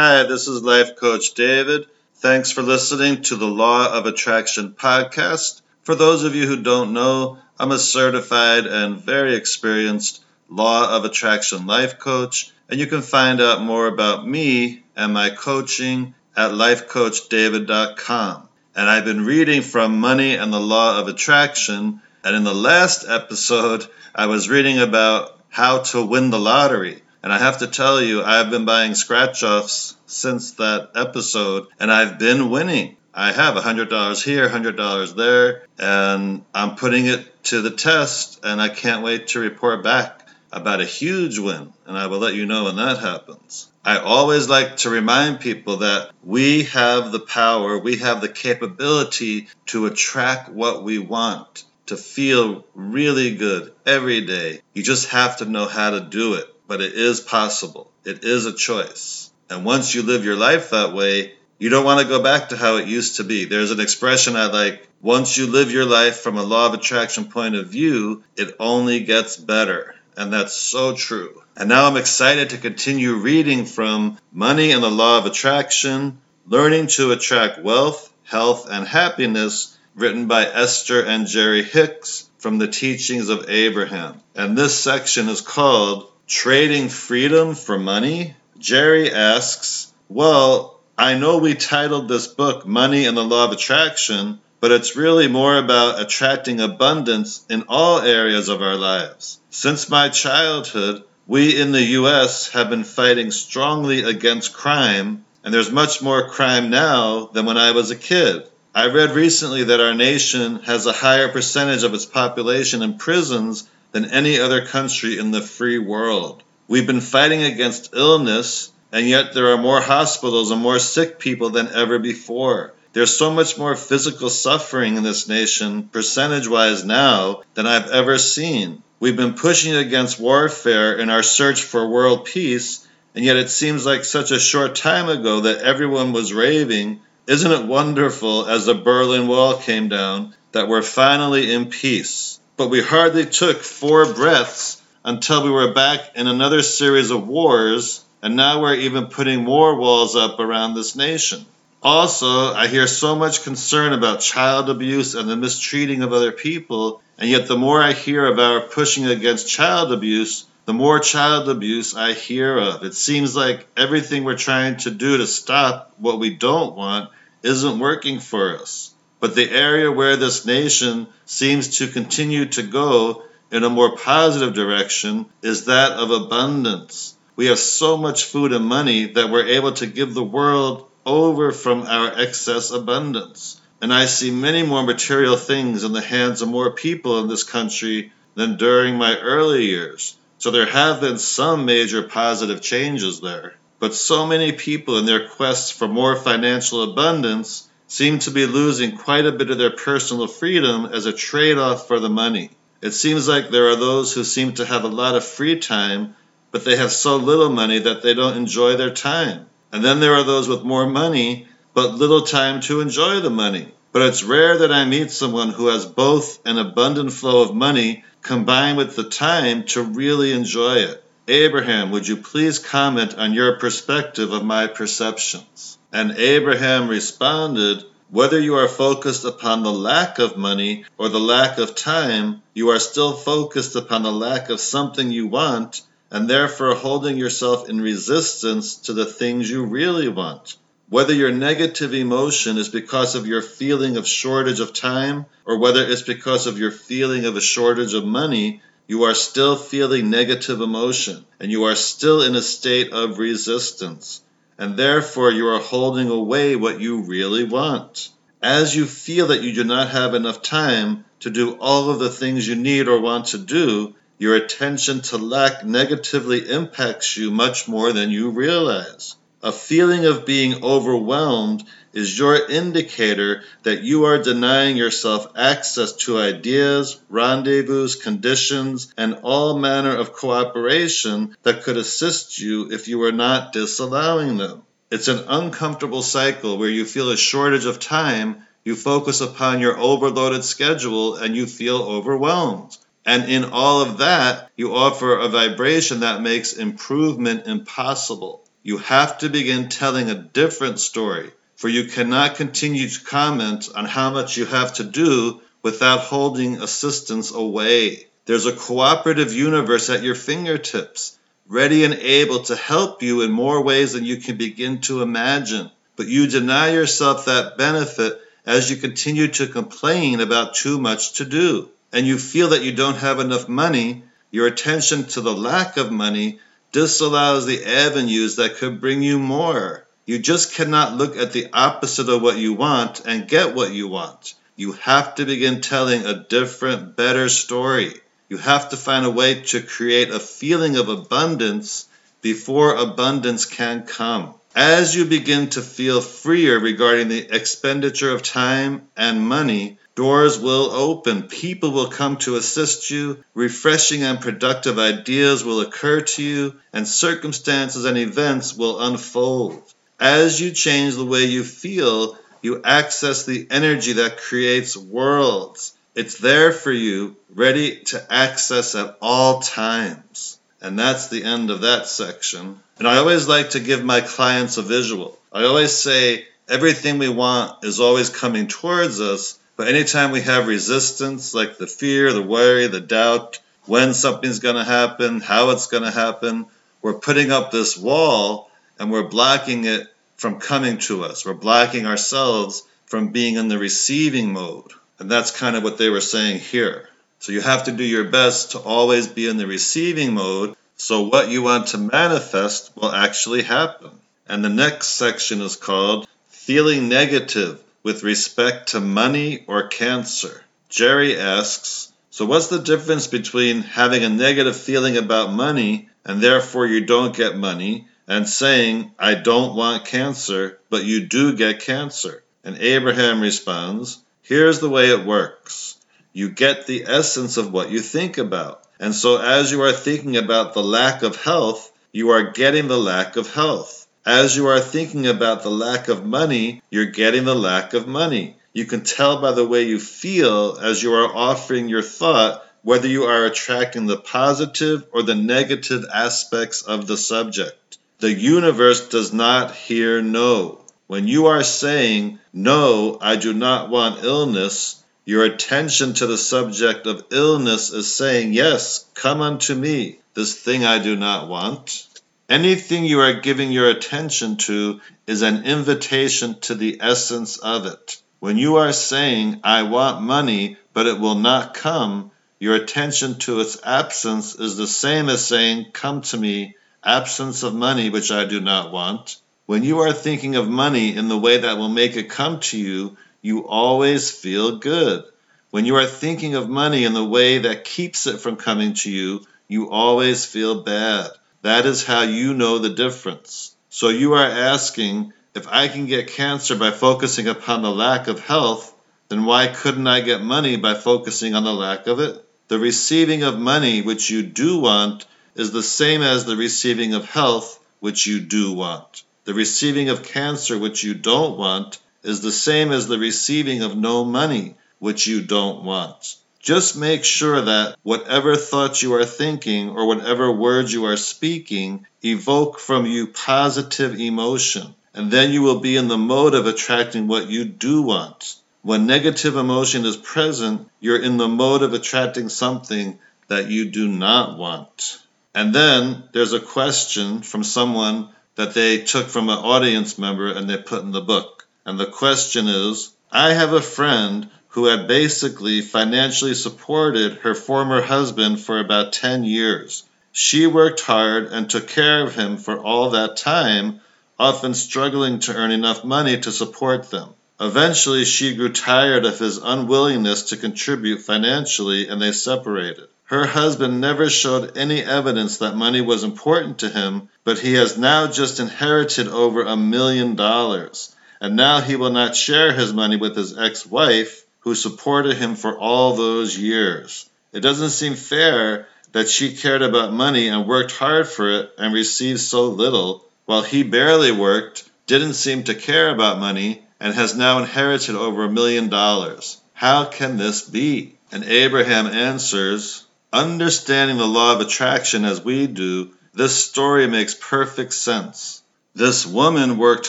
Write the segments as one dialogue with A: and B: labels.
A: Hi, this is Life Coach David. Thanks for listening to the Law of Attraction podcast. For those of you who don't know, I'm a certified and very experienced Law of Attraction life coach, and you can find out more about me and my coaching at lifecoachdavid.com. And I've been reading from Money and the Law of Attraction, and in the last episode, I was reading about how to win the lottery. And I have to tell you, I've been buying scratch offs since that episode, and I've been winning. I have $100 here, $100 there, and I'm putting it to the test, and I can't wait to report back about a huge win, and I will let you know when that happens. I always like to remind people that we have the power, we have the capability to attract what we want, to feel really good every day. You just have to know how to do it but it is possible. It is a choice. And once you live your life that way, you don't want to go back to how it used to be. There's an expression I like once you live your life from a law of attraction point of view, it only gets better. And that's so true. And now I'm excited to continue reading from Money and the Law of Attraction Learning to Attract Wealth, Health, and Happiness, written by Esther and Jerry Hicks from the Teachings of Abraham. And this section is called Trading freedom for money? Jerry asks, Well, I know we titled this book Money and the Law of Attraction, but it's really more about attracting abundance in all areas of our lives. Since my childhood, we in the U.S. have been fighting strongly against crime, and there's much more crime now than when I was a kid. I read recently that our nation has a higher percentage of its population in prisons than any other country in the free world. We've been fighting against illness, and yet there are more hospitals and more sick people than ever before. There's so much more physical suffering in this nation, percentage wise, now than I've ever seen. We've been pushing against warfare in our search for world peace, and yet it seems like such a short time ago that everyone was raving. Isn't it wonderful as the Berlin Wall came down that we're finally in peace? But we hardly took four breaths until we were back in another series of wars, and now we're even putting more walls up around this nation. Also, I hear so much concern about child abuse and the mistreating of other people, and yet the more I hear about pushing against child abuse, the more child abuse I hear of. It seems like everything we're trying to do to stop what we don't want isn't working for us. But the area where this nation seems to continue to go in a more positive direction is that of abundance. We have so much food and money that we're able to give the world over from our excess abundance. And I see many more material things in the hands of more people in this country than during my early years. So there have been some major positive changes there. But so many people in their quest for more financial abundance seem to be losing quite a bit of their personal freedom as a trade off for the money. It seems like there are those who seem to have a lot of free time, but they have so little money that they don't enjoy their time. And then there are those with more money, but little time to enjoy the money. But it's rare that I meet someone who has both an abundant flow of money combined with the time to really enjoy it. Abraham, would you please comment on your perspective of my perceptions? And Abraham responded, Whether you are focused upon the lack of money or the lack of time, you are still focused upon the lack of something you want, and therefore holding yourself in resistance to the things you really want. Whether your negative emotion is because of your feeling of shortage of time, or whether it's because of your feeling of a shortage of money, you are still feeling negative emotion, and you are still in a state of resistance and therefore you are holding away what you really want. As you feel that you do not have enough time to do all of the things you need or want to do, your attention to lack negatively impacts you much more than you realize. A feeling of being overwhelmed is your indicator that you are denying yourself access to ideas, rendezvous, conditions, and all manner of cooperation that could assist you if you were not disallowing them. It's an uncomfortable cycle where you feel a shortage of time, you focus upon your overloaded schedule, and you feel overwhelmed. And in all of that, you offer a vibration that makes improvement impossible. You have to begin telling a different story, for you cannot continue to comment on how much you have to do without holding assistance away. There's a cooperative universe at your fingertips, ready and able to help you in more ways than you can begin to imagine. But you deny yourself that benefit as you continue to complain about too much to do. And you feel that you don't have enough money, your attention to the lack of money disallows the avenues that could bring you more. You just cannot look at the opposite of what you want and get what you want. You have to begin telling a different, better story. You have to find a way to create a feeling of abundance before abundance can come. As you begin to feel freer regarding the expenditure of time and money, Doors will open, people will come to assist you, refreshing and productive ideas will occur to you, and circumstances and events will unfold. As you change the way you feel, you access the energy that creates worlds. It's there for you, ready to access at all times. And that's the end of that section. And I always like to give my clients a visual. I always say everything we want is always coming towards us, but anytime we have resistance, like the fear, the worry, the doubt, when something's going to happen, how it's going to happen, we're putting up this wall and we're blocking it from coming to us. We're blocking ourselves from being in the receiving mode. And that's kind of what they were saying here. So you have to do your best to always be in the receiving mode so what you want to manifest will actually happen. And the next section is called Feeling Negative with respect to money or cancer. Jerry asks, So what's the difference between having a negative feeling about money and therefore you don't get money and saying, I don't want cancer, but you do get cancer? And Abraham responds, Here's the way it works. You get the essence of what you think about. And so as you are thinking about the lack of health, you are getting the lack of health. As you are thinking about the lack of money, you're getting the lack of money. You can tell by the way you feel as you are offering your thought whether you are attracting the positive or the negative aspects of the subject. The universe does not hear no. When you are saying, No, I do not want illness, your attention to the subject of illness is saying, Yes, come unto me, this thing I do not want. Anything you are giving your attention to is an invitation to the essence of it. When you are saying, I want money, but it will not come, your attention to its absence is the same as saying, Come to me, absence of money which I do not want. When you are thinking of money in the way that will make it come to you, you always feel good. When you are thinking of money in the way that keeps it from coming to you, you always feel bad. That is how you know the difference. So you are asking, if I can get cancer by focusing upon the lack of health, then why couldn't I get money by focusing on the lack of it? The receiving of money, which you do want, is the same as the receiving of health, which you do want. The receiving of cancer, which you don't want, is the same as the receiving of no money, which you don't want. Just make sure that whatever thoughts you are thinking or whatever words you are speaking evoke from you positive emotion, and then you will be in the mode of attracting what you do want. When negative emotion is present, you're in the mode of attracting something that you do not want. And then there's a question from someone that they took from an audience member and they put in the book. And the question is I have a friend who had basically financially supported her former husband for about 10 years. She worked hard and took care of him for all that time, often struggling to earn enough money to support them. Eventually, she grew tired of his unwillingness to contribute financially and they separated. Her husband never showed any evidence that money was important to him, but he has now just inherited over a million dollars. And now he will not share his money with his ex wife, who supported him for all those years. It doesn't seem fair that she cared about money and worked hard for it and received so little, while he barely worked, didn't seem to care about money, and has now inherited over a million dollars. How can this be? And Abraham answers, Understanding the law of attraction as we do, this story makes perfect sense. This woman worked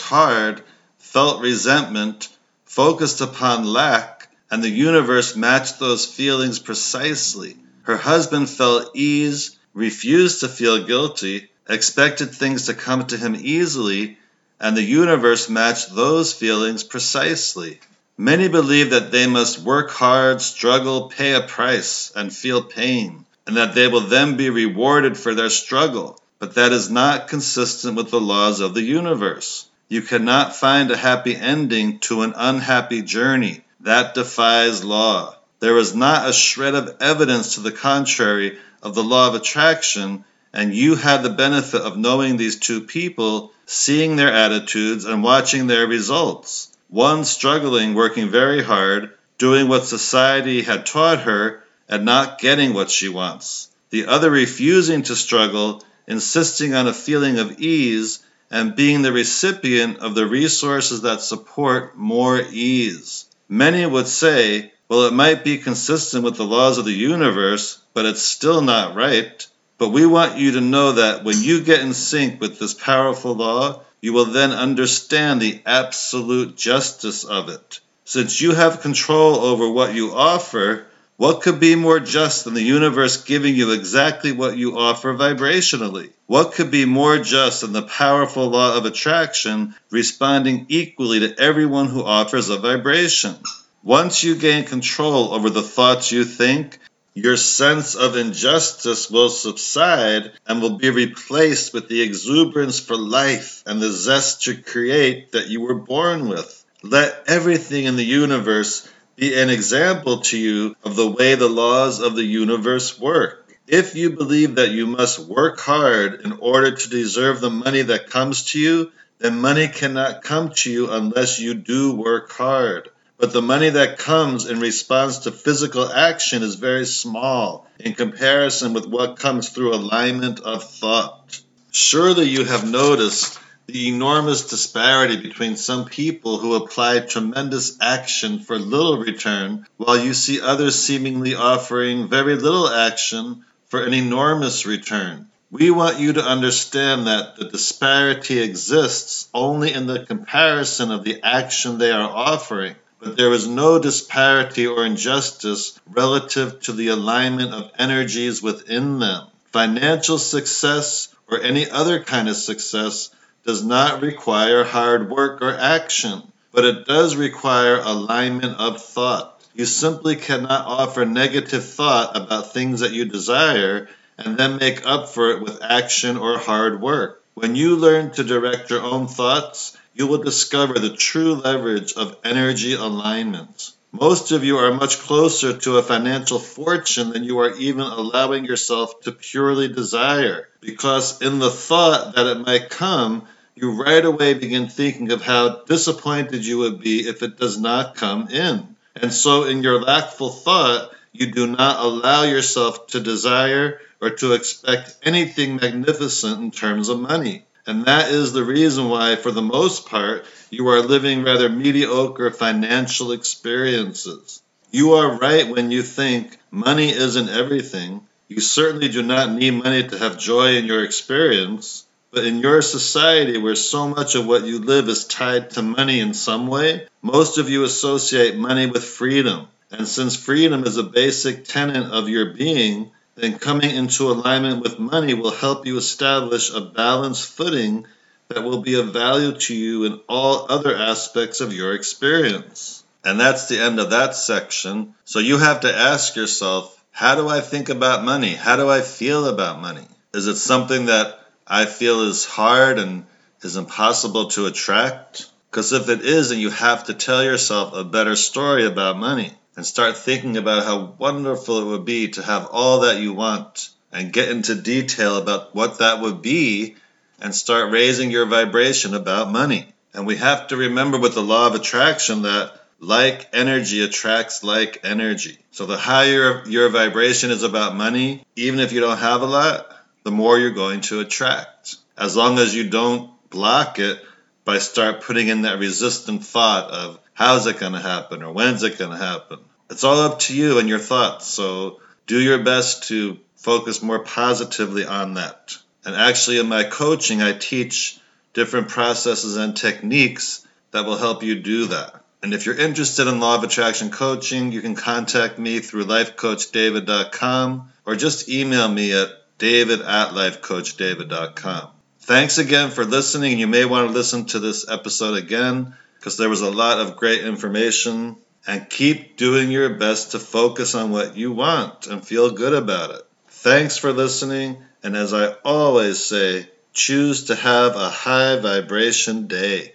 A: hard, felt resentment, focused upon lack, and the universe matched those feelings precisely. Her husband felt ease, refused to feel guilty, expected things to come to him easily, and the universe matched those feelings precisely. Many believe that they must work hard, struggle, pay a price, and feel pain, and that they will then be rewarded for their struggle. But that is not consistent with the laws of the universe. You cannot find a happy ending to an unhappy journey. That defies law. There is not a shred of evidence to the contrary of the law of attraction, and you had the benefit of knowing these two people, seeing their attitudes, and watching their results one struggling, working very hard, doing what society had taught her, and not getting what she wants. The other refusing to struggle, insisting on a feeling of ease, and being the recipient of the resources that support more ease. Many would say, well, it might be consistent with the laws of the universe, but it's still not right. But we want you to know that when you get in sync with this powerful law, you will then understand the absolute justice of it. Since you have control over what you offer, what could be more just than the universe giving you exactly what you offer vibrationally? What could be more just than the powerful law of attraction responding equally to everyone who offers a vibration? Once you gain control over the thoughts you think, your sense of injustice will subside and will be replaced with the exuberance for life and the zest to create that you were born with. Let everything in the universe be an example to you of the way the laws of the universe work. If you believe that you must work hard in order to deserve the money that comes to you, then money cannot come to you unless you do work hard. But the money that comes in response to physical action is very small in comparison with what comes through alignment of thought. Surely you have noticed the enormous disparity between some people who apply tremendous action for little return, while you see others seemingly offering very little action for an enormous return. We want you to understand that the disparity exists only in the comparison of the action they are offering but there is no disparity or injustice relative to the alignment of energies within them. Financial success or any other kind of success does not require hard work or action, but it does require alignment of thought. You simply cannot offer negative thought about things that you desire and then make up for it with action or hard work. When you learn to direct your own thoughts, you will discover the true leverage of energy alignment. Most of you are much closer to a financial fortune than you are even allowing yourself to purely desire, because in the thought that it might come, you right away begin thinking of how disappointed you would be if it does not come in. And so, in your lackful thought, you do not allow yourself to desire or to expect anything magnificent in terms of money. And that is the reason why, for the most part, you are living rather mediocre financial experiences. You are right when you think money isn't everything. You certainly do not need money to have joy in your experience. But in your society, where so much of what you live is tied to money in some way, most of you associate money with freedom. And since freedom is a basic tenet of your being, then coming into alignment with money will help you establish a balanced footing that will be of value to you in all other aspects of your experience. And that's the end of that section. So you have to ask yourself, how do I think about money? How do I feel about money? Is it something that I feel is hard and is impossible to attract? Because if it is, then you have to tell yourself a better story about money and start thinking about how wonderful it would be to have all that you want and get into detail about what that would be and start raising your vibration about money. And we have to remember with the law of attraction that like energy attracts like energy. So the higher your vibration is about money, even if you don't have a lot, the more you're going to attract. As long as you don't block it by start putting in that resistant thought of how's it going to happen or when's it going to happen it's all up to you and your thoughts. So do your best to focus more positively on that. And actually, in my coaching, I teach different processes and techniques that will help you do that. And if you're interested in Law of Attraction coaching, you can contact me through lifecoachdavid.com or just email me at david at lifecoachdavid.com. Thanks again for listening. You may want to listen to this episode again because there was a lot of great information. And keep doing your best to focus on what you want and feel good about it. Thanks for listening. And as I always say, choose to have a high vibration day.